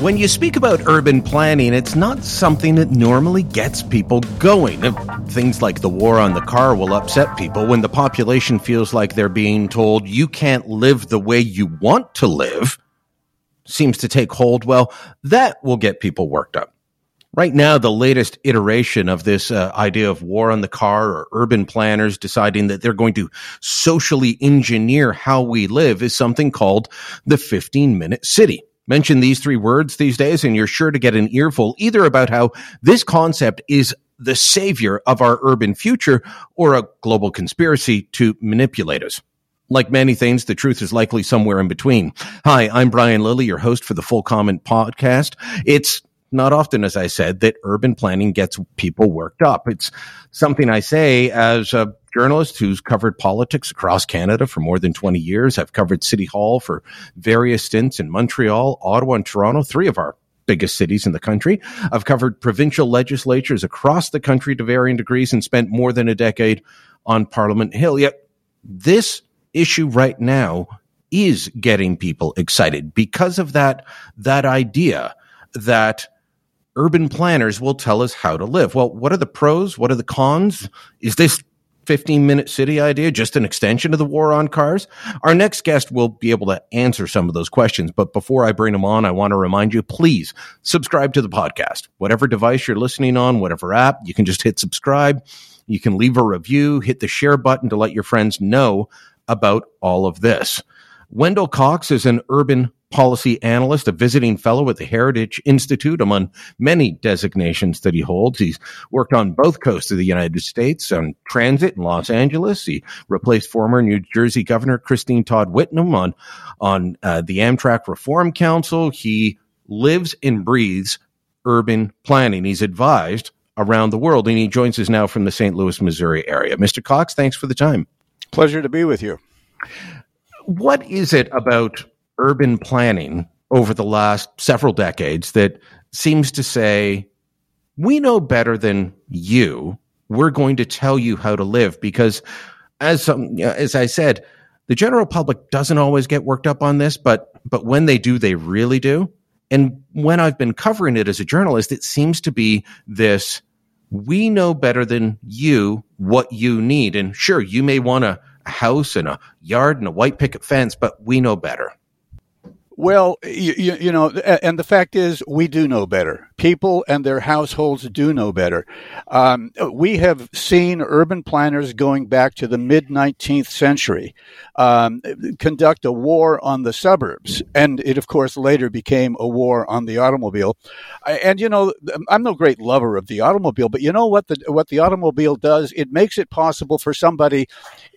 When you speak about urban planning, it's not something that normally gets people going. Things like the war on the car will upset people when the population feels like they're being told you can't live the way you want to live. Seems to take hold. Well, that will get people worked up. Right now, the latest iteration of this uh, idea of war on the car or urban planners deciding that they're going to socially engineer how we live is something called the 15 minute city. Mention these three words these days and you're sure to get an earful either about how this concept is the savior of our urban future or a global conspiracy to manipulate us. Like many things, the truth is likely somewhere in between. Hi, I'm Brian Lilley, your host for the Full Comment podcast. It's not often, as I said, that urban planning gets people worked up. It's something I say as a journalist who's covered politics across Canada for more than 20 years. I've covered City Hall for various stints in Montreal, Ottawa, and Toronto, three of our biggest cities in the country. I've covered provincial legislatures across the country to varying degrees and spent more than a decade on Parliament Hill. Yet this issue right now is getting people excited because of that, that idea that urban planners will tell us how to live. Well, what are the pros? What are the cons? Is this 15 minute city idea just an extension of the war on cars? Our next guest will be able to answer some of those questions. But before I bring him on, I want to remind you, please subscribe to the podcast. Whatever device you're listening on, whatever app, you can just hit subscribe. You can leave a review, hit the share button to let your friends know about all of this. Wendell Cox is an urban policy analyst, a visiting fellow at the Heritage Institute, among many designations that he holds. He's worked on both coasts of the United States on transit in Los Angeles. He replaced former New Jersey Governor Christine Todd Whitman on, on uh, the Amtrak Reform Council. He lives and breathes urban planning. He's advised around the world, and he joins us now from the St. Louis, Missouri area. Mr. Cox, thanks for the time. Pleasure to be with you. What is it about urban planning over the last several decades that seems to say, we know better than you. We're going to tell you how to live because as as I said, the general public doesn't always get worked up on this, but but when they do, they really do. And when I've been covering it as a journalist, it seems to be this we know better than you what you need. And sure, you may want a house and a yard and a white picket fence, but we know better. Well, you, you, you, know, and the fact is, we do know better. People and their households do know better. Um, we have seen urban planners going back to the mid 19th century um, conduct a war on the suburbs. And it, of course, later became a war on the automobile. And, you know, I'm no great lover of the automobile, but you know what the, what the automobile does? It makes it possible for somebody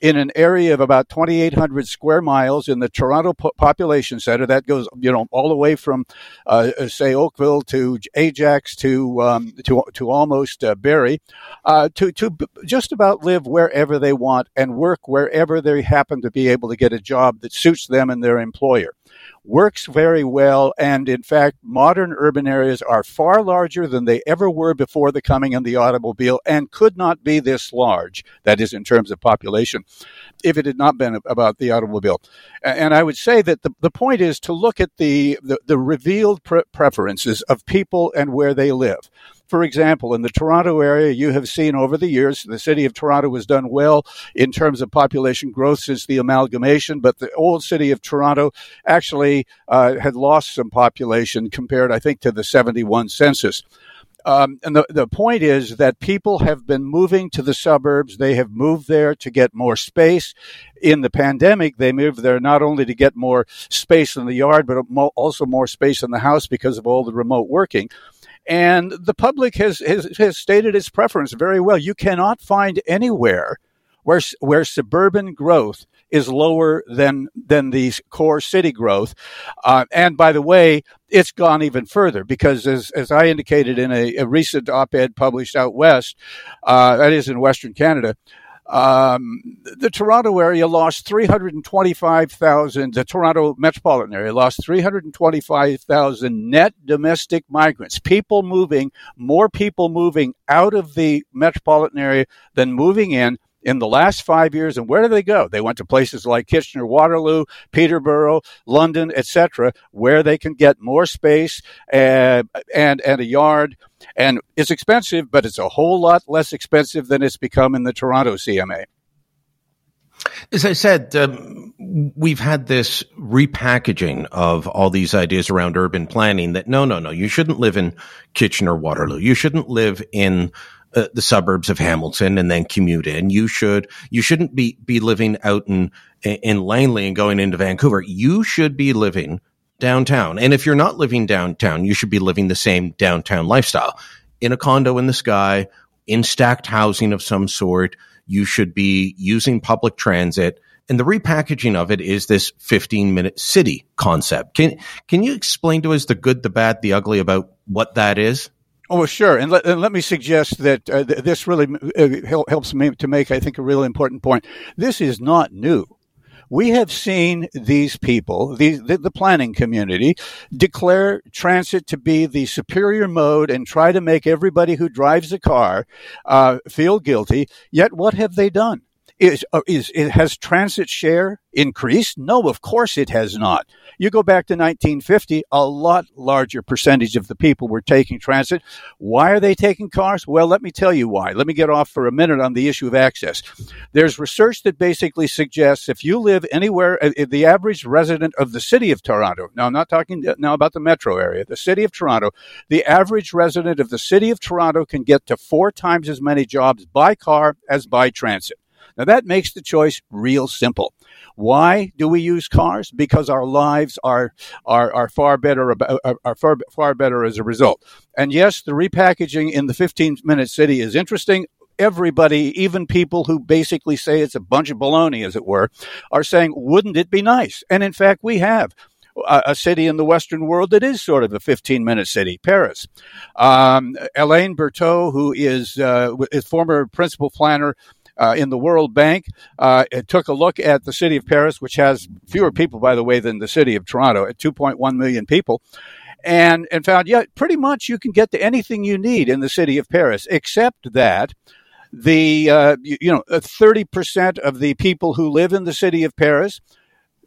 in an area of about 2,800 square miles in the Toronto po- population center that goes, you know, all the way from, uh, say, Oakville to Ajax to um, to to almost uh, Barrie, uh, to to just about live wherever they want and work wherever they happen to be able to get a job that suits them and their employer works very well. And in fact, modern urban areas are far larger than they ever were before the coming of the automobile and could not be this large, that is, in terms of population, if it had not been about the automobile. And I would say that the, the point is to look at the, the, the revealed pre- preferences of people and where they live. For example, in the Toronto area, you have seen over the years the city of Toronto has done well in terms of population growth since the amalgamation, but the old city of Toronto actually uh, had lost some population compared, I think, to the 71 census. Um, and the, the point is that people have been moving to the suburbs. They have moved there to get more space. In the pandemic, they moved there not only to get more space in the yard, but also more space in the house because of all the remote working. And the public has, has, has stated its preference very well. You cannot find anywhere where, where suburban growth is lower than than the core city growth. Uh, and by the way, it's gone even further because, as, as I indicated in a, a recent op ed published out west, uh, that is in Western Canada, um, the Toronto area lost 325,000, the Toronto metropolitan area lost 325,000 net domestic migrants, people moving, more people moving out of the metropolitan area than moving in in the last five years. And where do they go? They went to places like Kitchener, Waterloo, Peterborough, London, etc., where they can get more space and, and, and a yard. And it's expensive, but it's a whole lot less expensive than it's become in the Toronto CMA. As I said, um, we've had this repackaging of all these ideas around urban planning that no, no, no, you shouldn't live in Kitchener, Waterloo. You shouldn't live in uh, the suburbs of Hamilton and then commute in. You should you shouldn't be be living out in in Langley and going into Vancouver. You should be living downtown. And if you're not living downtown, you should be living the same downtown lifestyle in a condo in the sky, in stacked housing of some sort. You should be using public transit. And the repackaging of it is this 15 minute city concept. Can, can you explain to us the good, the bad, the ugly about what that is? Oh, sure. And let, and let me suggest that uh, th- this really uh, helps me to make, I think, a really important point. This is not new. We have seen these people, the, the, planning community, declare transit to be the superior mode and try to make everybody who drives a car uh, feel guilty. Yet, what have they done? Is, uh, is has transit share increased? No, of course it has not. You go back to 1950, a lot larger percentage of the people were taking transit. Why are they taking cars? Well, let me tell you why. Let me get off for a minute on the issue of access. There's research that basically suggests if you live anywhere, uh, the average resident of the city of Toronto, now I'm not talking now about the metro area, the city of Toronto, the average resident of the city of Toronto can get to four times as many jobs by car as by transit. Now that makes the choice real simple. Why do we use cars? Because our lives are are, are far better are, are far far better as a result. And yes, the repackaging in the 15 minute city is interesting everybody, even people who basically say it's a bunch of baloney, as it were, are saying, wouldn't it be nice? And in fact, we have. A, a city in the Western world that is sort of a 15 minute city, Paris. Um, Alain Bertaud, who is, uh, is former principal planner uh, in the World Bank. Uh, it took a look at the city of Paris, which has fewer people, by the way, than the city of Toronto, at 2.1 million people. And, and found, yeah, pretty much you can get to anything you need in the city of Paris, except that the uh, you, you, know 30% of the people who live in the city of Paris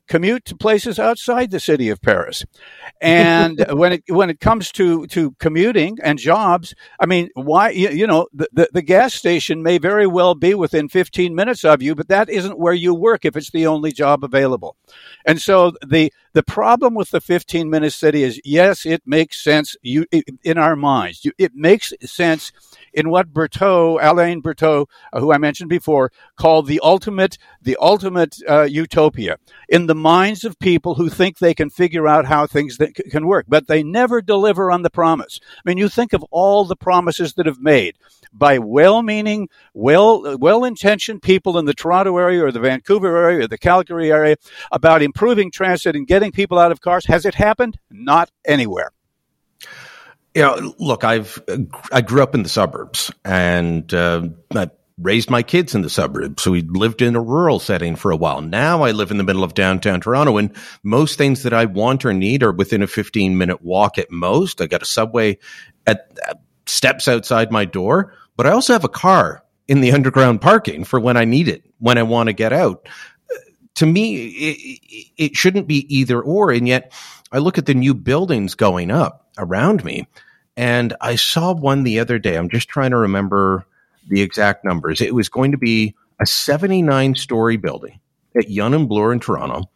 commute to places outside the city of Paris. And when it when it comes to to commuting and jobs, I mean, why you, you know the, the, the gas station may very well be within 15 minutes of you, but that isn't where you work if it's the only job available. And so the the problem with the 15 minute city is yes, it makes sense you in our minds. it makes sense in what Bertaud, Alain Bertaud, uh, who I mentioned before, called the ultimate, the ultimate uh, utopia in the minds of people who think they can figure out how things can work, but they never deliver on the promise. I mean, you think of all the promises that have made by well-meaning, well, well-intentioned people in the Toronto area or the Vancouver area or the Calgary area about improving transit and getting people out of cars. Has it happened? Not anywhere. Yeah, look, I've I grew up in the suburbs, and uh, raised my kids in the suburbs. So we lived in a rural setting for a while. Now I live in the middle of downtown Toronto, and most things that I want or need are within a 15 minute walk at most. I got a subway at, steps outside my door, but I also have a car in the underground parking for when I need it, when I want to get out. To me, it, it shouldn't be either or, and yet I look at the new buildings going up around me and I saw one the other day. I'm just trying to remember the exact numbers. It was going to be a 79 story building at Yonge and Bloor in Toronto,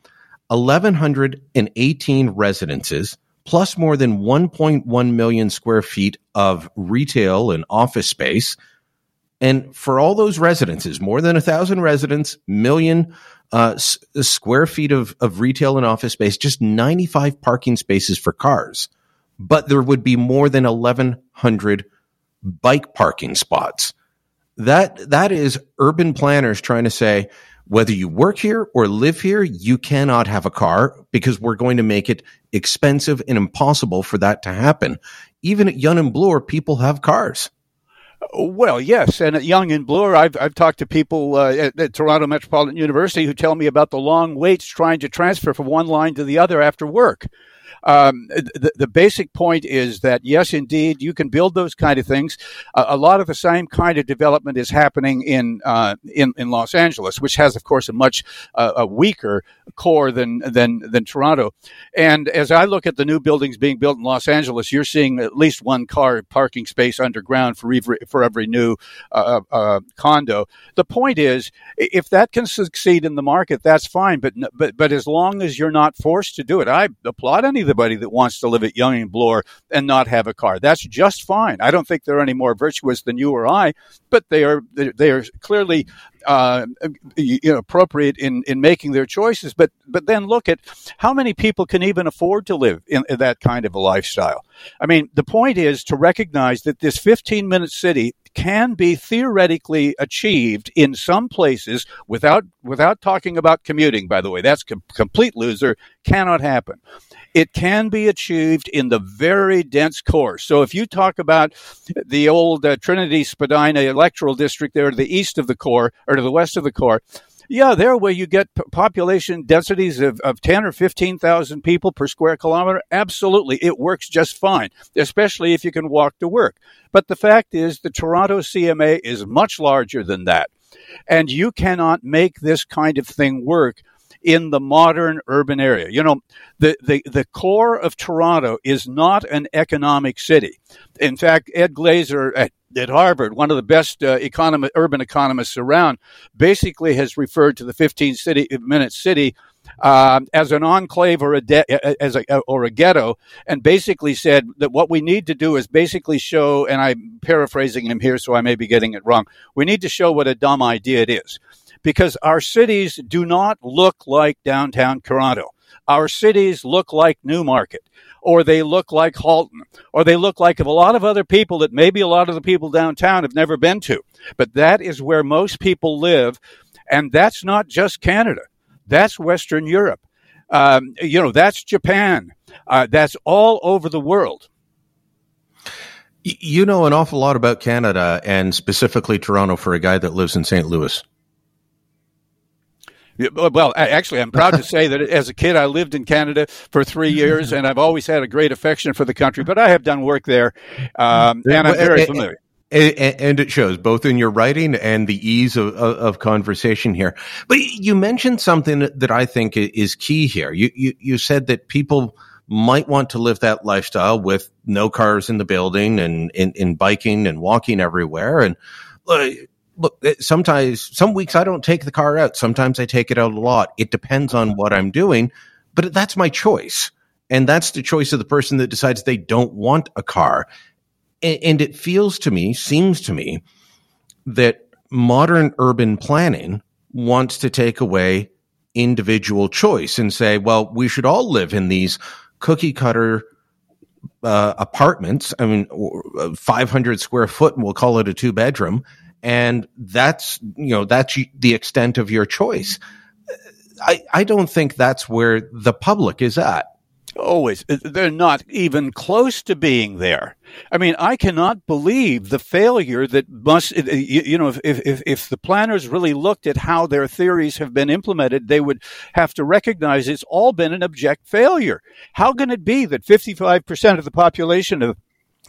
1,118 residences, plus more than 1.1 million square feet of retail and office space. And for all those residences, more than a thousand residents, million uh, s- square feet of, of retail and office space, just 95 parking spaces for cars but there would be more than 1100 bike parking spots. That that is urban planners trying to say Whether you work here or live here, you cannot have a car because we're going to make it expensive and impossible for that to happen. Even at Yonge and Bloor, people have cars. Well, yes, and at Yonge and Bloor, I've I've talked to people uh, at, at, Toronto Metropolitan University who tell me about the long waits trying to transfer from one line to the other after work. Um, the, the basic point is that yes, indeed, you can build those kind of things. Uh, a lot of the same kind of development is happening in uh, in, in Los Angeles, which has, of course, a much uh, a weaker core than than than Toronto. And as I look at the new buildings being built in Los Angeles, you're seeing at least one car parking space underground for every for every new uh, uh, condo. The point is, if that can succeed in the market, that's fine. But but but as long as you're not forced to do it, I applaud any that wants to live at Yonge and Bloor and not have a car. That's just fine. I don't think they're any more virtuous than you or I, but they are they are clearly uh, you know, appropriate in, in making their choices. But but then look at how many people can even afford to live in, in, that kind of a lifestyle. I mean, the point is to recognize that this 15 minute city can be theoretically achieved in some places without without talking about commuting. By the way, that's com- complete loser. Cannot happen it can be achieved in the very dense core. So if you talk about the old uh, Trinity Spadina electoral district there to the east of the core or to the west of the core, yeah, there where you get population densities of, of 10 or 15,000 people per square kilometer, absolutely, it works just fine, especially if you can walk to work. But the fact is, the Toronto CMA is much larger than that. And you cannot make this kind of thing work in the modern urban area. You know, the, the, the core of Toronto is not an economic city. In fact, Ed Glaeser at, at Harvard, one of the best uh, urban economists around, basically has referred to the 15 city, minute city um, as an enclave or a de- as a or a ghetto, and basically said that what we need to do is basically show, and I'm paraphrasing him here, so I may be getting it wrong. We need to show what a dumb idea it is because our cities do not look like downtown Toronto. Our cities look like Newmarket, or they look like Halton, or they look like a lot of other people that maybe a lot of the people downtown have never been to. But that is where most people live, and that's not just Canada. That's Western Europe. Um, you know, that's Japan. Uh, that's all over the world. You know an awful lot about Canada and specifically Toronto for a guy that lives in St. Louis. Well, actually, I'm proud to say that as a kid, I lived in Canada for three years, and I've always had a great affection for the country. But I have done work there, um, and I'm very familiar. And it shows both in your writing and the ease of, of, conversation here. But you mentioned something that I think is key here. You, you, you said that people might want to live that lifestyle with no cars in the building and in, in biking and walking everywhere. And look, sometimes, some weeks I don't take the car out. Sometimes I take it out a lot. It depends on what I'm doing, but that's my choice. And that's the choice of the person that decides they don't want a car. And, it feels to me, seems to me, that modern urban planning wants to take away individual choice and say, well, we should all live in these cookie cutter uh, apartments. I mean, 500 square foot, and we'll call it a two bedroom and that's you know that's the extent of your choice. I i don't think that's where the public is at. Always. Uh, they're not even close to being there. I mean i cannot believe the failure that must uh, you know if if if the planners really looked at how their theories have been implemented they would have to recognize it's all been an abject failure. How can it be that 55% of the population of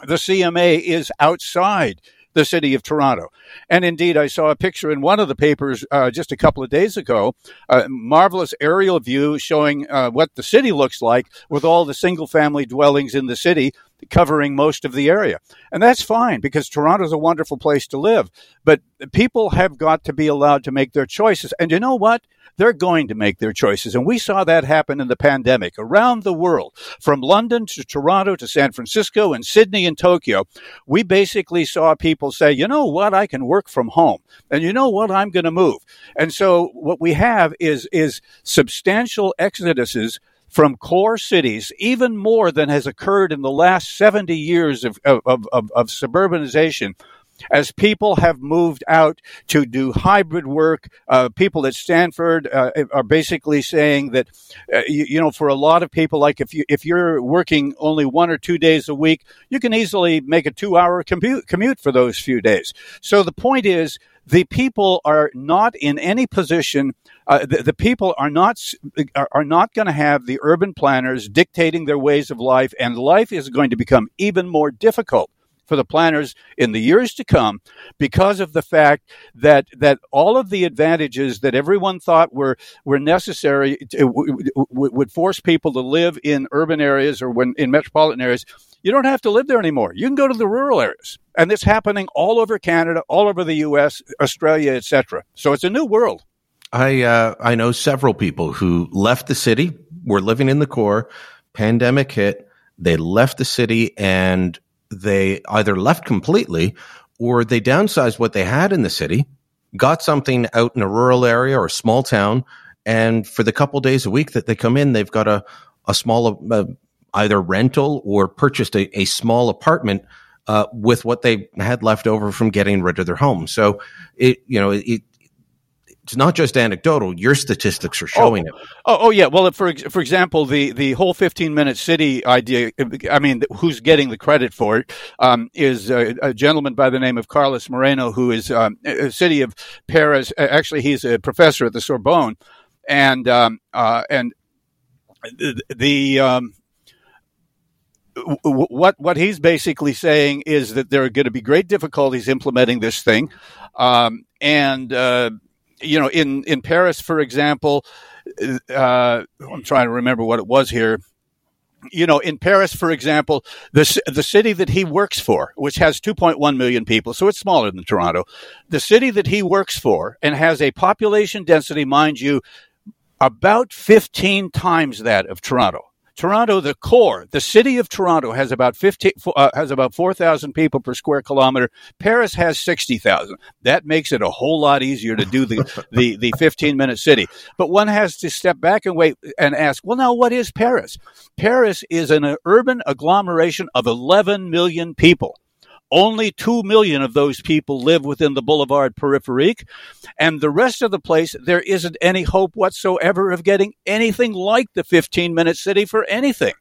the CMA is outside the city of Toronto. And indeed, I saw a picture in one of the papers uh, just a couple of days ago, a marvelous aerial view showing uh, what the city looks like with all the single family dwellings in the city covering most of the area. And that's fine because Toronto is a wonderful place to live. But people have got to be allowed to make their choices. And you know what? They're going to make their choices. And we saw that happen in the pandemic around the world, from London to Toronto to San Francisco and Sydney and Tokyo. We basically saw people say, you know what? I can work from home. And you know what? I'm going to move. And so what we have is, is substantial exoduses from core cities, even more than has occurred in the last 70 years of, of, of, of suburbanization as people have moved out to do hybrid work, uh, people at Stanford uh, are basically saying that, uh, you, you, know, for a lot of people, like if you if you're working only one or two days a week, you can easily make a two-hour commute commute for those few days. So the point is, the people are not in any position. Uh, the, the, people are not are, are not going to have the urban planners dictating their ways of life, and life is going to become even more difficult for the planners in the years to come because of the fact that that all of the advantages that everyone thought were were necessary to, w- w- would force people to live in urban areas or when in metropolitan areas you don't have to live there anymore. You can go to the rural areas. And it's happening all over Canada all over the US Australia etc so it's a new world. I uh, I know several people who left the city were living in the core pandemic hit they left the city and they either left completely or they downsized what they had in the city, got something out in a rural area or a small town, and for the couple days a week that they come in, they've got a a small uh, either rental or purchased a, a small apartment uh, with what they had left over from getting rid of their home. So it you know it it's not just anecdotal. Your statistics are showing oh, it. Oh, oh, yeah. Well, for for example, the the whole 15 minute city idea. I mean, who's getting the credit for it um, is a, a, gentleman by the name of Carlos Moreno, who is um, a city of Paris. Actually, he's a professor at the Sorbonne, and um, uh, and the. Um, what what he's basically saying is that there are going to be great difficulties implementing this thing, um, and uh, you know, in, in Paris, for example, uh, I'm trying to remember what it was here. You know, in Paris, for example, the the city that he works for, which has 2.1 million people, so it's smaller than Toronto, the city that he works for and has a population density, mind you, about 15 times that of Toronto. Toronto, the core, the city of Toronto has about 15, uh, has about 4,000 people per square kilometer. Paris has 60,000. That makes it a whole lot easier to do the, the, the 15 minute city. But one has to step back and wait and ask, well, now what is Paris? Paris is an urban agglomeration of 11 million people. Only 2 million of those people live within the boulevard périphérique. And the rest of the place, there isn't any hope whatsoever of getting anything like the 15 minute city for anything.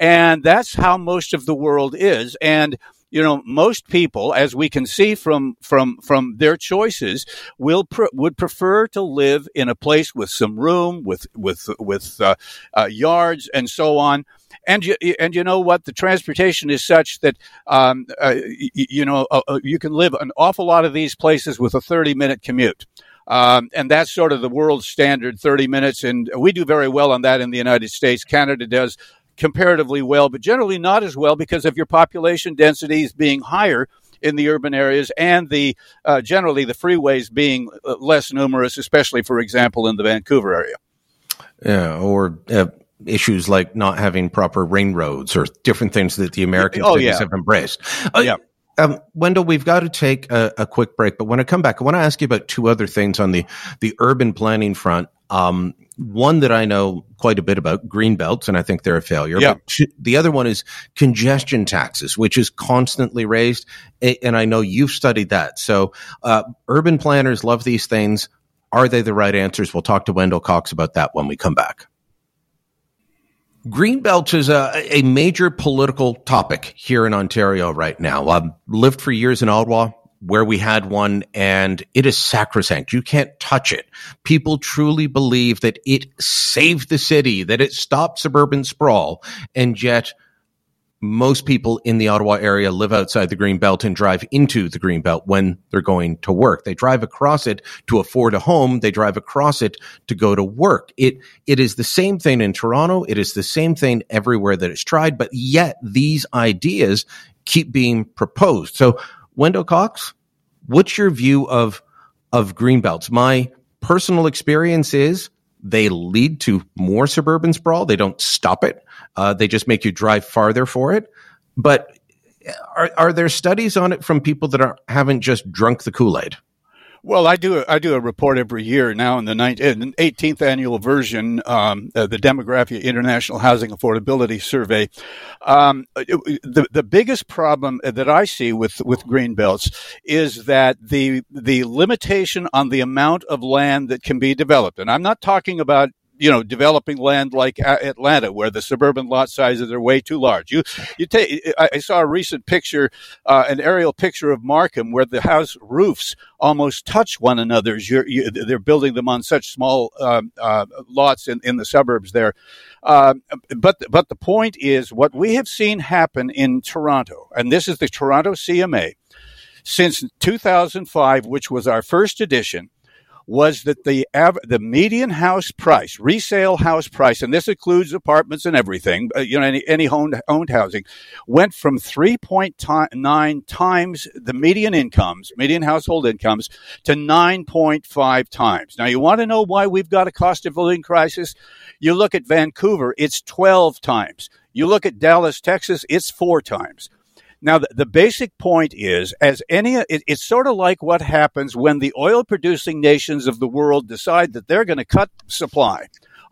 And that's how most of the world is. And you know, most people, as we can see from from from their choices, will would prefer to live in a place with some room, with with with uh, uh, yards and so on. And you and you know what? The transportation is such that um, uh, you, you, know uh, uh, you can live an awful lot of these places with a 30 minute commute. Um, and that's sort of the world standard 30 minutes. And we do very well on that in the united states. Canada does comparatively well but generally not as well because of your population densities being higher in the urban areas and the uh, generally the freeways being uh, less numerous especially for example in the vancouver area yeah or uh, issues like not having proper rain roads or different things that the American oh, cities yeah. have embraced. Uh, yeah. Um, Wendell, we've got to take a, a, quick break, but when I come back, I want to ask you about two other things on the, the urban planning front. Um, one that I know quite a bit about, green belts, and I think they're a failure. Yeah. the other one is congestion taxes, which is constantly raised. And I know you've studied that. So, uh, urban planners love these things. Are they the right answers? We'll talk to Wendell Cox about that when we come back. Greenbelt is a, a major political topic here in Ontario right now. I've lived for years in Ottawa where we had one and it is sacrosanct. You can't touch it. People truly believe that it saved the city, that it stopped suburban sprawl. And yet most people in the Ottawa area live outside the green belt and drive into the green belt when they're going to work. They drive across it to afford a home. They drive across it to go to work. It, it is the same thing in Toronto. It is the same thing everywhere that it's tried, but yet these ideas keep being proposed. So Wendell Cox, what's your view of, of green belts? My personal experience is they lead to more suburban sprawl. They don't stop it. Uh, they just make you drive farther for it. But are, are there studies on it from people that are, haven't just drunk the Kool Aid? Well, I do. I do a report every year now in the 18th annual version, um, uh, the Demographia International Housing Affordability Survey. Um, the the biggest problem that I see with with green belts is that the the limitation on the amount of land that can be developed, and I'm not talking about you know, developing land like Atlanta, where the suburban lot sizes are way too large. You, you take. I saw a recent picture, uh, an aerial picture of Markham, where the house roofs almost touch one another. You, they're building them on such small um, uh, lots in, in the suburbs there. Uh, but but the point is, what we have seen happen in Toronto, and this is the Toronto CMA, since 2005, which was our first edition was that the av- the median house price, resale house price, and this includes apartments and everything, uh, you know, any, any owned, owned housing, went from 3.9 times the median incomes, median household incomes, to 9.5 times. Now, you want to know why we've got a cost of living crisis? You look at Vancouver, it's 12 times. You look at Dallas, Texas, it's four times. Now, the, the basic point is, as any, it, it's sort of like what happens when the oil producing nations of the world decide that they're going to cut supply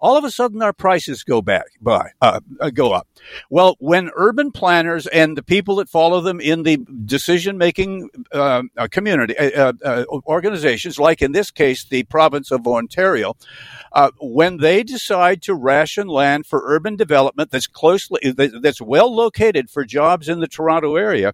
all of a sudden our prices go back by uh, uh, go up. Well, when urban planners and the people that follow them in the decision making uh, uh, community uh, uh, organizations, like in this case the province of Ontario, when they decide to ration land for urban development that's closely that's well located for jobs in the Toronto area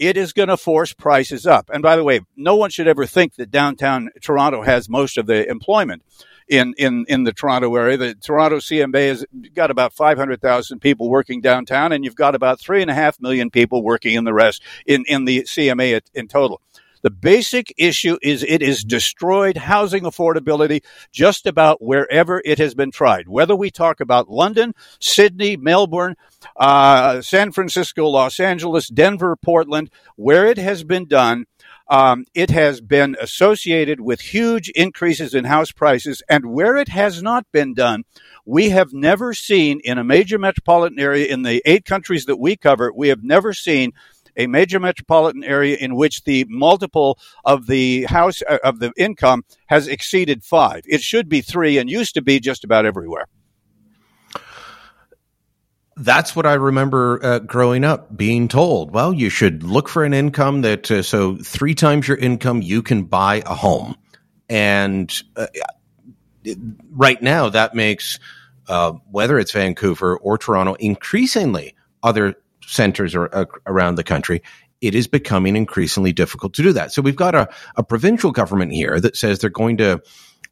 it is going to force prices up. And by the way, no one should ever think that downtown Toronto has most of the employment in, in, in the Toronto area. The Toronto CMA has got about 500,000 people working downtown, and you've got about three and a half million people working in the rest in, in the CMA in total. The basic issue is it is destroyed housing affordability just about wherever it has been tried. Whether we talk about London, Sydney, Melbourne, uh, San Francisco, Los Angeles, Denver, Portland, where it has been done, um, it has been associated with huge increases in house prices. And where it has not been done, we have never seen in a major metropolitan area in the eight countries that we cover, we have never seen a major metropolitan area in which the multiple of the house uh, of the income has exceeded five. It should be three and used to be just about everywhere that's what I remember uh, growing up being told. Well, you should look for an income that, uh, so three times your income, you can buy a home. And uh, right now, that makes, uh, whether it's Vancouver or Toronto, increasingly other centers are, uh, around the country, it is becoming increasingly difficult to do that. So we've got a, a provincial government here that says they're going to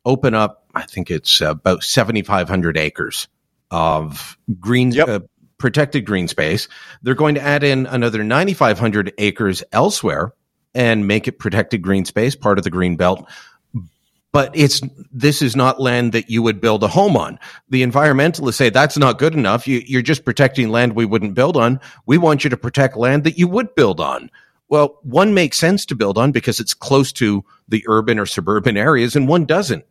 open up, I think it's about 7,500 acres of green yep. uh, protected green space. They're going to add in another 9,500 acres elsewhere and make it protected green space, part of the green belt. But it's this is not land that you would build a home on. The environmentalists say that's not good enough. You, you're just protecting land we wouldn't build on. We want you to protect land that you would build on. Well, one makes sense to build on because it's close to the urban or suburban areas, and one doesn't.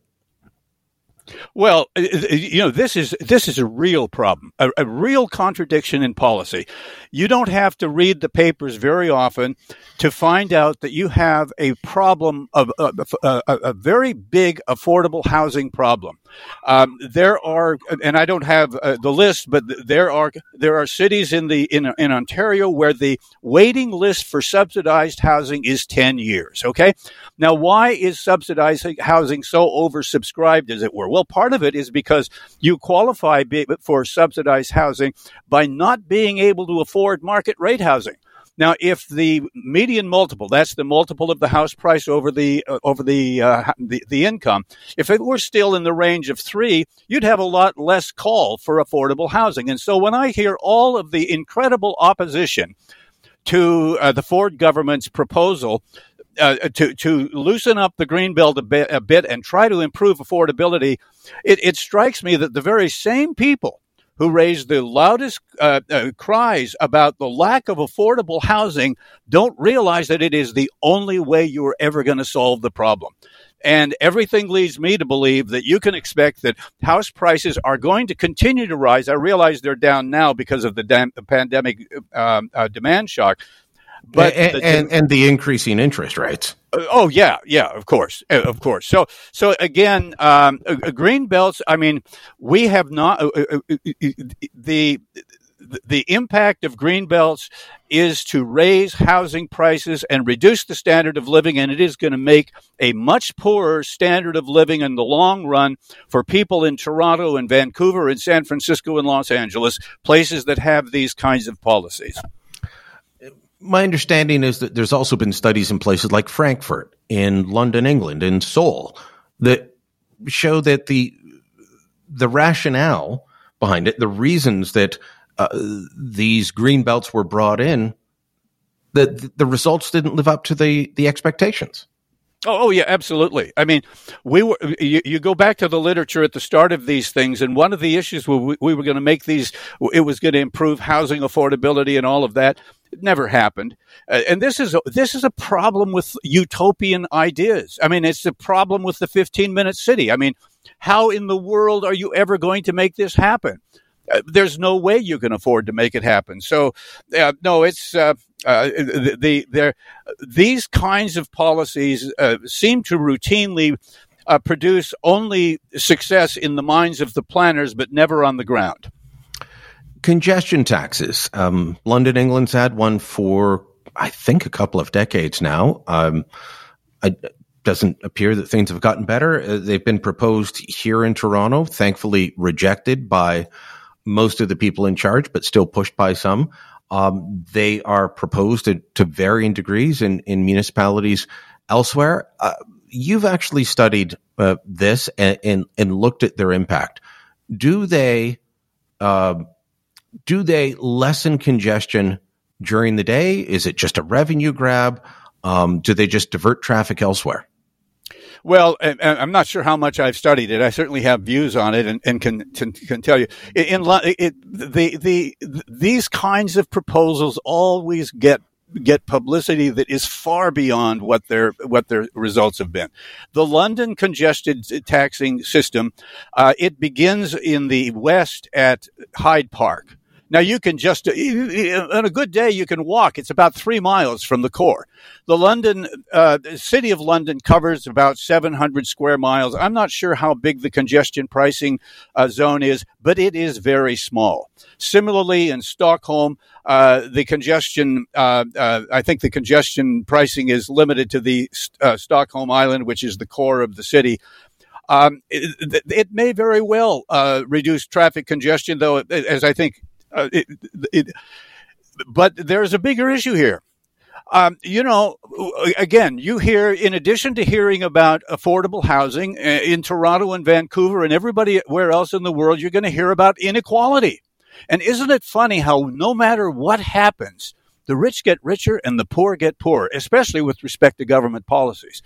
Well, uh, uh, uh, you know, this is this is a real problem, a, a, real contradiction in policy. You don't have to read the papers very often to find out that you have a problem of a, a, a very big affordable housing problem. Um, there are, and I don't have uh, the list, but there are there are cities in the in in Ontario where the waiting list for subsidized housing is ten years. Okay, now why is subsidized housing so oversubscribed, as it were? Well, part of it is because you qualify for subsidized housing by not being able to afford market rate housing. Now, if the median multiple, that's the multiple of the house price over the uh, over the, uh, the the income, if it were still in the range of three, you'd have a lot less call for affordable housing. And so, when I hear all of the incredible opposition to uh, the Ford government's proposal uh, to to loosen up the green belt a bit, a bit and try to improve affordability, it, it strikes me that the very same people who raise the loudest uh, uh, cries about the lack of affordable housing don't realize that it is the only way you are ever going to solve the problem. And everything leads me to believe that you can expect that house prices are going to continue to rise. I realize they're down now because of the, dam- pandemic um, uh, demand shock, but and, the, and, and the increasing interest rates. Uh, oh yeah, yeah, of course, uh, of course. So so again, um, green belts. I mean, we have not uh, the the impact of green belts is to raise housing prices and reduce the standard of living, and it is going to make a much poorer standard of living in the long run for people in Toronto and Vancouver and San Francisco and Los Angeles, places that have these kinds of policies. My understanding is that there's also been studies in places like Frankfurt, in London, England, in Seoul, that show that the the rationale behind it, the reasons that uh, these green belts were brought in, that the results didn't live up to the the expectations. Oh, oh yeah, absolutely. I mean, we were. You, you, go back to the literature at the start of these things, and one of the issues we, we were going to make these. It was going to improve housing affordability and all of that. Never happened, uh, and this is a, this is a problem with utopian ideas. I mean, it's a problem with the 15 minute city. I mean, how in the world are you ever going to make this happen? Uh, there's no way you can afford to make it happen. So, uh, no, it's uh, uh, the, the these kinds of policies uh, seem to routinely uh, produce only success in the minds of the planners, but never on the ground. Congestion taxes. Um, London, England's had one for I think a couple of decades now. Um, it doesn't appear that things have gotten better. they've been proposed here in Toronto, thankfully rejected by most of the people in charge, but still pushed by some. Um, they are proposed to, to, varying degrees in, in municipalities elsewhere. Uh, you've actually studied uh, this and, and, and, looked at their impact. Do they uh, do they lessen congestion during the day? Is it just a revenue grab? Um, do they just divert traffic elsewhere? Well, I'm not sure how much I've studied it. I certainly have views on it, and, and can, can, can tell you in, it, the the these kinds of proposals always get get publicity that is far beyond what their what their results have been. The London congested taxing system uh, it begins in the west at Hyde Park. Now you can just, on a good day, you can walk. It's about three miles from the core. The London, uh, city of London covers about 700 square miles. I'm not sure how big the congestion pricing uh, zone is, but it is very small. Similarly, in Stockholm, uh, the congestion, uh, uh, I think the congestion pricing is limited to the uh, Stockholm Island, which is the core of the city. Um, it, it, may very well uh, reduce traffic congestion, though, as I think uh, it, it, but there's a bigger issue here. Um, you know, again, you hear, in addition to hearing about affordable housing uh, in Toronto and Vancouver and everybody where else in the world, you're going to hear about inequality. And isn't it funny how no matter what happens, the rich get richer and the poor get poorer, especially with respect to government policies.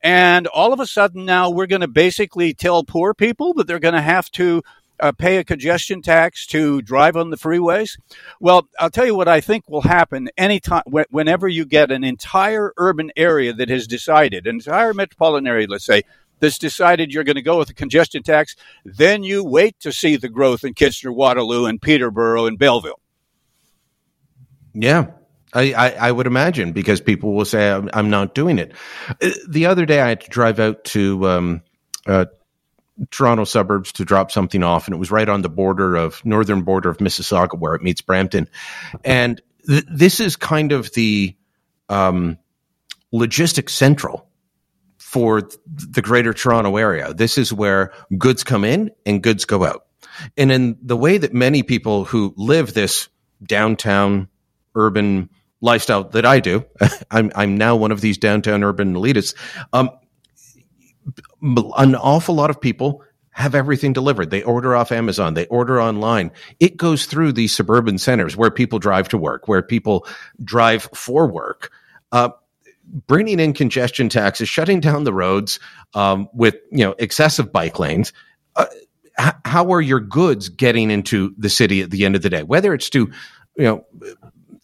And all of a sudden now we're going to basically tell poor people that they're going to have to uh, pay a congestion tax to drive on the freeways? Well, I'll tell you what I think will happen anytime, whenever you get an entire urban area that has decided, an entire metropolitan area, let's say, that's decided you're going to go with a congestion tax, then you wait to see the growth in Kitchener, Waterloo, and Peterborough and Belleville. Yeah, I, I, I, would imagine because people will say I'm, I'm, not doing it. Uh, the other day, I had to drive out to um, uh, Toronto suburbs to drop something off, and it was right on the border of northern border of Mississauga where it meets Brampton, and th- this is kind of the um, logistic central for th- the Greater Toronto area. This is where goods come in and goods go out, and in the way that many people who live this downtown urban lifestyle that I do, I'm I'm now one of these downtown urban elitists. Um, an awful lot of people have everything delivered. They order off Amazon, they order online. It goes through these suburban centers where people drive to work, where people drive for work. Uh, bringing in congestion taxes, shutting down the roads um, with you know excessive bike lanes. Uh, how are your goods getting into the city at the end of the day? Whether it's to you know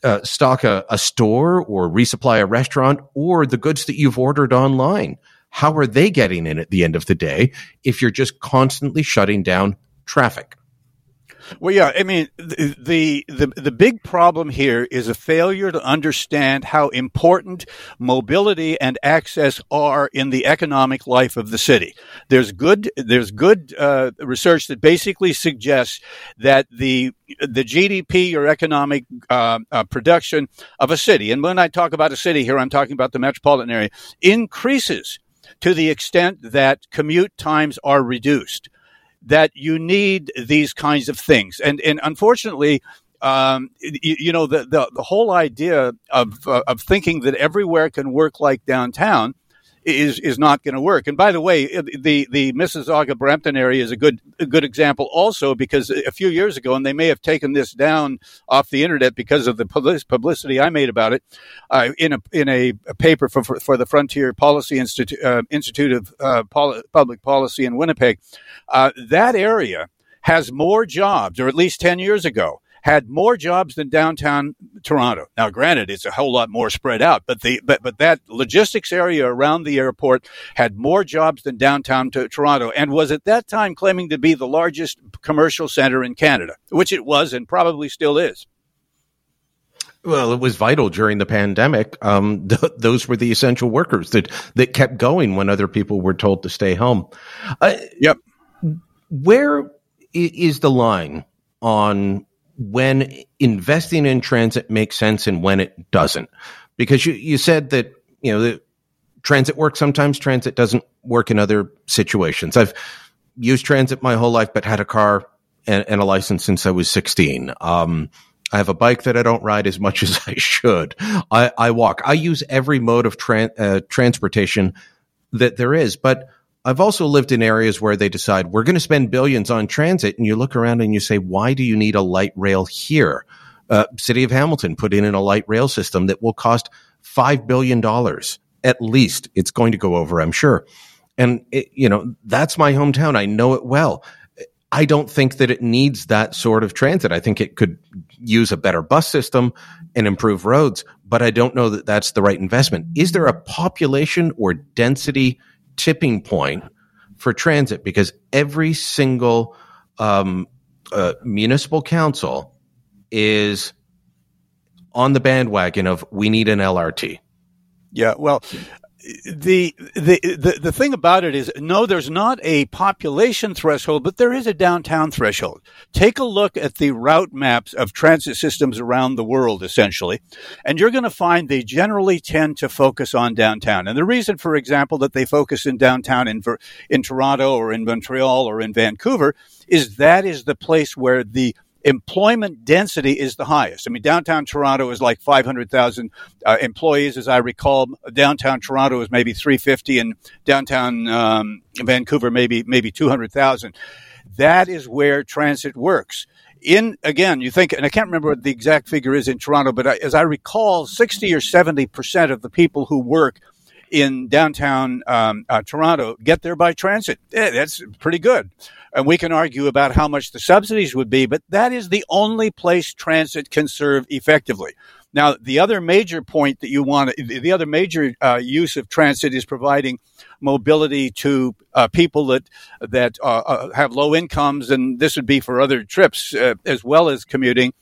uh, stock a, a store or resupply a restaurant, or the goods that you've ordered online how are they getting in at the end of the day if you're just constantly shutting down traffic? Well, yeah, I mean, the, the, the big problem here is a failure to understand how important mobility and access are in the economic life of the city. There's good, there's good uh, research that basically suggests that the the GDP or economic uh, uh, production of a city, and when I talk about a city here, I'm talking about the metropolitan area, increases to the extent that commute times are reduced that you need these kinds of things. And, and unfortunately, um, you, you, know, the, the, the, whole idea of, uh, of thinking that everywhere can work like downtown is is not going to work. And by the way, the the Mississauga Brampton area is a good a good example also because a few years ago, and they may have taken this down off the internet because of the publicity I made about it uh, in a in a, paper for, for, for the Frontier Policy Institute uh, Institute of uh, Poli- Public Policy in Winnipeg. Uh, that area has more jobs, or at least ten years ago, had more jobs than downtown Toronto. Now, granted, it's a whole lot more spread out, but the but but that logistics area around the airport had more jobs than downtown to Toronto, and was at that time claiming to be the largest commercial center in Canada, which it was and probably still is. Well, it was vital during the pandemic. Um, th- those were the essential workers that that kept going when other people were told to stay home. Uh, yep. Where is the line on when investing in transit makes sense and when it doesn't. Because you, you said that, you know, the transit works sometimes, transit doesn't work in other situations. I've used transit my whole life, but had a car and, and a license since I was 16. Um, I have a bike that I don't ride as much as I should. I, I walk. I use every mode of uh, transportation that there is, but I've also lived in areas where they decide we're going to spend billions on transit, and you look around and you say, why do you need a light rail here? Uh, City of Hamilton put in a light rail system that will cost five billion dollars at least. It's going to go over, I'm sure. And it, you know that's my hometown. I know it well. I don't think that it needs that sort of transit. I think it could use a better bus system and improve roads, but I don't know that that's the right investment. Is there a population or density? Tipping point for transit because every single um, uh, municipal council is on the bandwagon of we need an LRT. Yeah, well, the, the the the thing about it is no there's not a population threshold but there is a downtown threshold. Take a look at the route maps of transit systems around the world essentially and you're going to find they generally tend to focus on downtown. And the reason for example that they focus in downtown in in Toronto or in Montreal or in Vancouver is that is the place where the employment density is the highest. I mean, downtown Toronto is like 500,000 uh, employees, as I recall. Downtown Toronto is maybe 350, and downtown um, Vancouver maybe maybe 200,000. That is where transit works. In again, you think, and I can't remember what the exact figure is in Toronto, but as I recall, 60 or 70 percent of the people who work in downtown um, uh, Toronto get there by transit. Yeah, that's pretty good. And we can argue about how much the subsidies would be, but that is the only place transit can serve effectively. Now, the other major point that you want, the other major uh, use of transit is providing mobility to uh, people that that uh, uh have low incomes, and this would be for other trips uh, as well as commuting.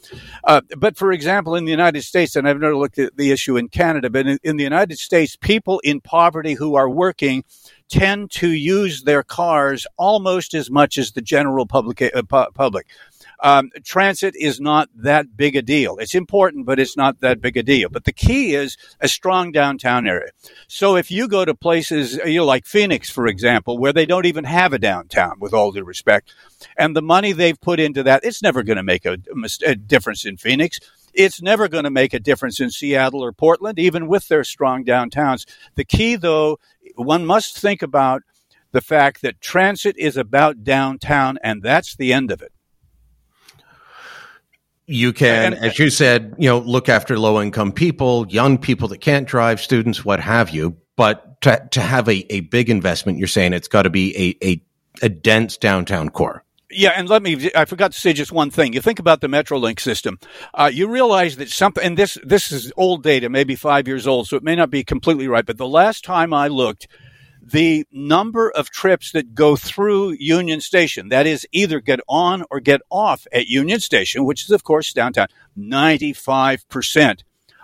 Uh, but for example, in the United States, and I've never looked at the issue in Canada, but in, in the United States, people in poverty who are working tend to use their cars almost as much as the general public. public. Um, transit is not that big a deal. It's important, but it's not that big a deal. But the key is a strong downtown area. So if you go to places, you know, like Phoenix, for example, where they don't even have a downtown, with all due respect, and the money they've put into that, it's never going to make a, a difference in Phoenix. It's never going to make a difference in Seattle or Portland, even with their strong downtowns. The key, though, one must think about the fact that transit is about downtown, and that's the end of it you can, and, as you said, you know, look after low income people, young people that can't drive, students, what have you. But to, to have a, a big investment, you're saying it's got to be a, a, a dense downtown core. Yeah, and let me, I forgot to say just one thing. You think about the Metrolinx system. Uh, you realize that something, and this, this is old data, maybe five years old, so it may not be completely right, but the last time I looked, the number of trips that go through Union Station, that is, either get on or get off at Union Station, which is, of course, downtown, 95%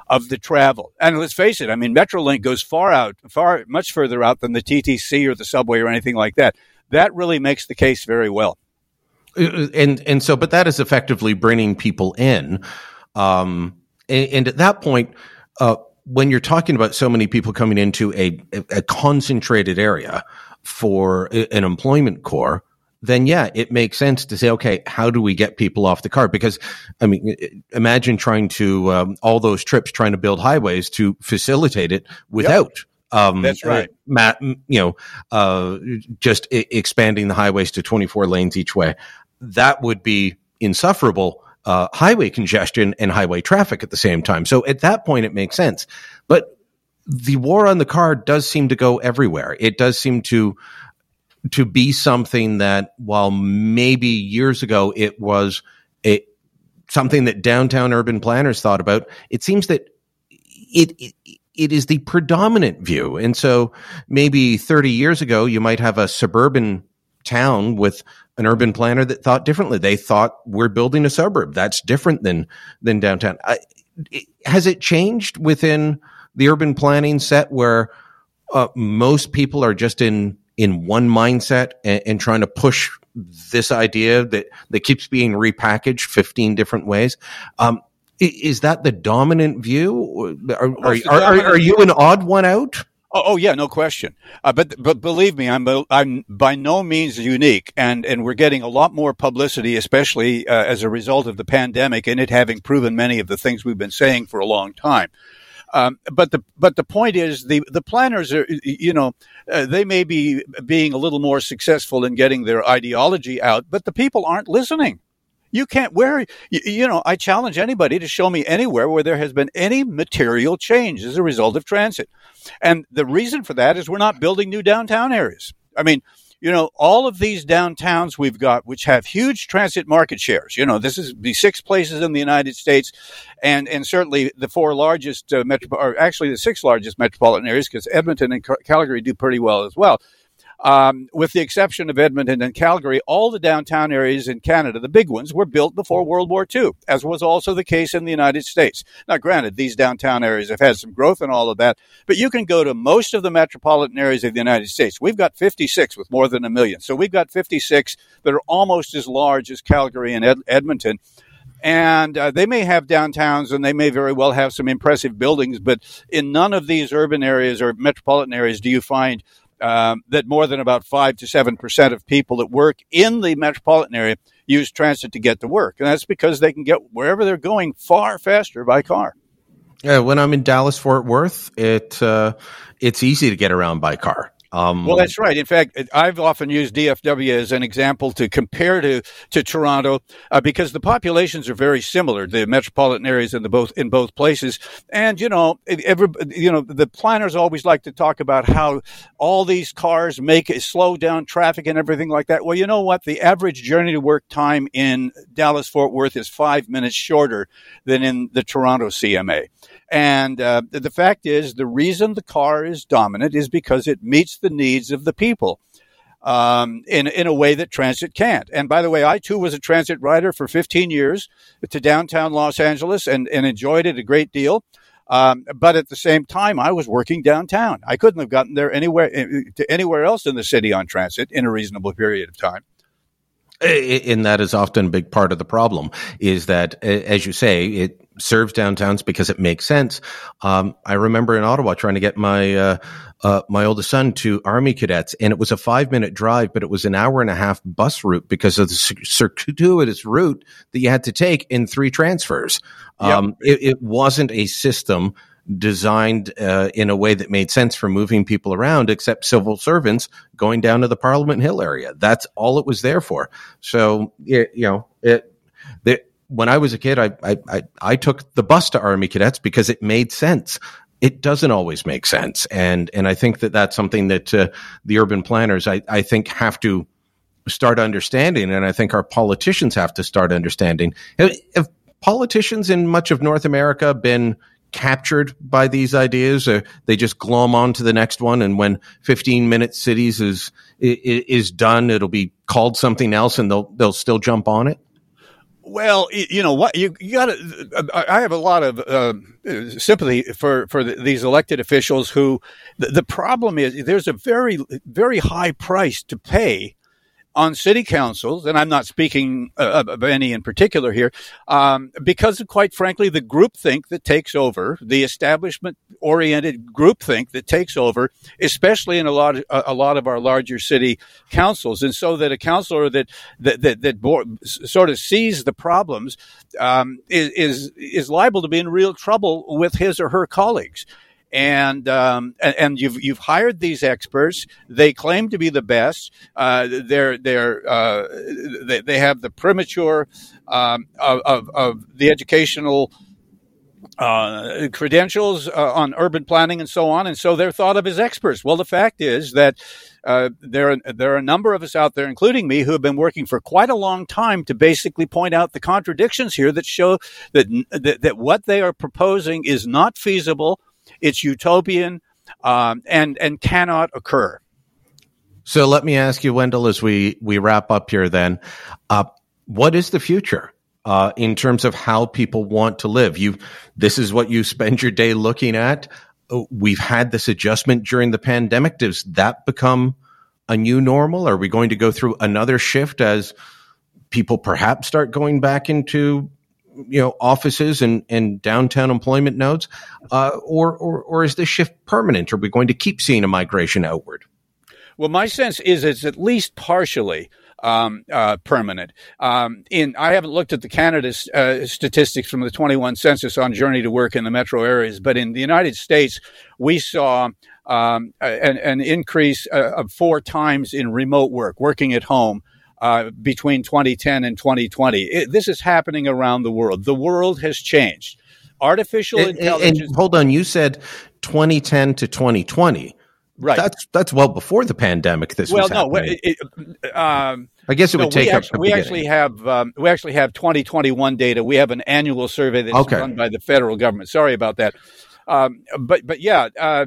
of the travel. And let's face it, I mean, Metrolinx goes far out, far, much further out than the TTC or the subway or anything like that. That really makes the case very well. Uh, and, and so, but that is effectively bringing people in. Um, and, and at that point, uh, when you're talking about so many people coming into a, a concentrated area for an employment core, then yeah, it makes sense to say, okay, how do we get people off the car? Because I mean, imagine trying to um, all those trips trying to build highways to facilitate it without. Yep. Um, That's right. Uh, you know, uh, just I- expanding the highways to 24 lanes each way. That would be insufferable uh, highway congestion and highway traffic at the same time. So at that point, it makes sense. But the war on the car does seem to go everywhere. It does seem to to be something that, while maybe years ago it was a something that downtown urban planners thought about, it seems that it, it it is the predominant view. And so maybe 30 years ago, you might have a suburban town with an urban planner that thought differently. They thought we're building a suburb. That's different than than downtown. I, it, has it changed within the urban planning set where uh, most people are just in in one mindset and, and, trying to push this idea that that keeps being repackaged 15 different ways? Um, is that the dominant view? Are, are, are, are you an odd one out? Oh, oh, yeah, no question. Uh, but but believe me, I'm I'm by no means unique, and and we're getting a lot more publicity, especially uh, as a result of the pandemic and it having proven many of the things we've been saying for a long time. Um, but the but the point is the the planners are you know uh, they may be being a little more successful in getting their ideology out, but the people aren't listening. You can't where you, you, know I challenge anybody to show me anywhere where there has been any material change as a result of transit. And the reason for that is we're not building new downtown areas. I mean, you know, all of these downtowns we've got, which have huge transit market shares. You know, this is the six places in the United States, and and certainly the four largest uh, metro, or actually the six largest metropolitan areas, because Edmonton and Calgary do pretty well as well. Um, with the exception of Edmonton and Calgary, all the downtown areas in Canada, the big ones, were built before World War II, as was also the case in the United States. Now, granted, these downtown areas have had some growth and all of that, but you can go to most of the metropolitan areas of the United States. We've got 56 with more than a million. So we've got 56 that are almost as large as Calgary and Ed- Edmonton and uh, they may have downtowns and they may very well have some impressive buildings, but in none of these urban areas or metropolitan areas do you find um, that more than about 5 to 7% of people that work in the metropolitan area use transit to get to work. And that's because they can get wherever they're going far faster by car. Yeah, when I'm in Dallas Fort Worth, it uh, it's easy to get around by car. Um, well, that's right. In fact, I've often used DFW as an example to compare to to Toronto uh, because the populations are very similar, the metropolitan areas in the both in both places. And you know, every you know, the planners always like to talk about how all these cars make it slow down traffic and everything like that. Well, you know what? The average journey to work time in Dallas Fort Worth is five minutes shorter than in the Toronto CMA. And uh, the fact is, the reason the car is dominant is because it meets the needs of the people um, in in a way that transit can't. And by the way, I too was a transit rider for 15 years to downtown Los Angeles and, and enjoyed it a great deal. Um, but at the same time, I was working downtown. I couldn't have gotten there anywhere eh, to anywhere else in the city on transit in a reasonable period of time. And that is often a big part of the problem is that, as you say, it serves downtowns because it makes sense. Um, I remember in Ottawa trying to get my uh, uh, my oldest son to Army cadets, and it was a five minute drive, but it was an hour and a half bus route because of the circuitous route that you had to take in three transfers. Um, yep. it, it, wasn't a system designed uh, in a way that made sense for moving people around, except civil servants going down to the Parliament Hill area. That's all it was there for. So, it, you know, it. The, when I was a kid, I, I, I, I took the bus to Army cadets because it made sense it doesn't always make sense. And, and I think that that's something that uh, the urban planners, I, I think, have to start understanding. And I think our politicians have to start understanding. Have, have politicians in much of North America been captured by these ideas? Or they just glom on to the next one, and when 15 minute cities is is done, it'll be called something else, and they'll they'll still jump on it. Well, you know what you, you got to. I have a lot of uh, sympathy for for the, these elected officials who. The, the problem is there's a very very high price to pay on city councils, and I'm not speaking uh, of any in particular here, um, because quite frankly the groupthink that takes over, the establishment-oriented groupthink that takes over, especially in a lot of, a lot of our larger city councils, and so that a councilor that that that, that sort of sees the problems um, is is liable to be in real trouble with his or her colleagues and um, and you've you've hired these experts. They claim to be the best. Uh, they're they're uh, they, they have the premature um, of, of, of the educational. Uh, credentials uh, on urban planning and so on, and so they're thought of as experts. Well, the fact is that uh, there are, there are a number of us out there, including me, who have been working for quite a long time to basically point out the contradictions here that show that that, that what they are proposing is not feasible it's utopian um, and and cannot occur. So let me ask you, Wendell, as we we wrap up here, then, uh, what is the future? Uh, in terms of how people want to live. You, this is what you spend your day looking at. We've had this adjustment during the pandemic. Does that become a new normal? Are we going to go through another shift as people perhaps start going back into you know offices and, and downtown employment nodes, uh, or, or or is this shift permanent? Are we going to keep seeing a migration outward? Well, my sense is it's at least partially um, uh, permanent. Um, in I haven't looked at the Canada uh, statistics from the 21 census on journey to work in the metro areas, but in the United States, we saw um, an, an, increase uh, of four times in remote work, working at home uh, between 2010 and 2020. It, this is happening around the world. The world has changed. Artificial and, intelligence. And hold on, you said 2010 to 2020. Right. That's that's well before the pandemic. This well, was no. It, it, um, I guess it would no, take we actually, we actually have um, we actually have 2021 data. We have an annual survey that's okay. run by the federal government. Sorry about that. Um, but but yeah, uh,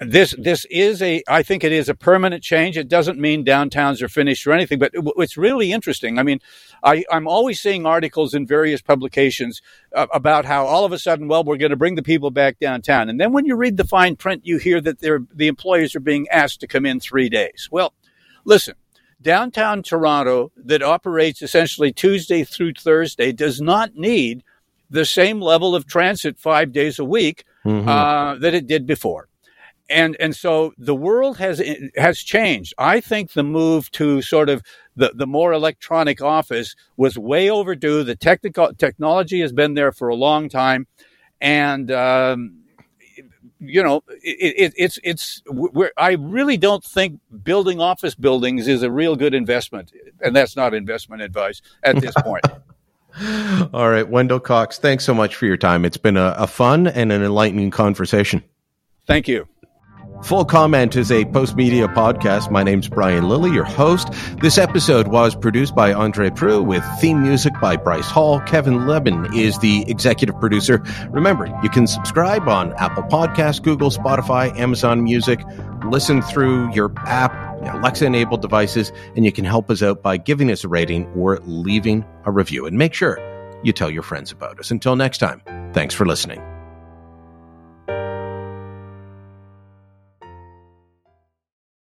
this this is a I think it is a permanent change. It doesn't mean downtowns are finished or anything, but it's really interesting. I mean, I, I'm always seeing articles in various publications uh, about how all of a sudden, well, we're going to bring the people back downtown, and then when you read the fine print, you hear that they're, the employees are being asked to come in three days. Well, listen, downtown Toronto that operates essentially Tuesday through Thursday does not need the same level of transit five days a week mm-hmm. uh, that it did before and and so the world has has changed. I think the move to sort of the, the more electronic office was way overdue. The technical technology has been there for a long time, and um, you know it, it, it's it's I really don't think building office buildings is a real good investment, and that's not investment advice at this point. All right, Wendell Cox, thanks so much for your time. It's been a, a fun and an enlightening conversation. Thank you. Full Comment is a Postmedia podcast. My name's Brian Lilley, your host. This episode was produced by Andre Proulx with theme music by Bryce Hall. Kevin Libin is the executive producer. Remember, you can subscribe on Apple Podcasts, Google, Spotify, Amazon Music. Listen through your app, Alexa enabled devices, and you can help us out by giving us a rating or leaving a review. And make sure you tell your friends about us. Until next time, thanks for listening.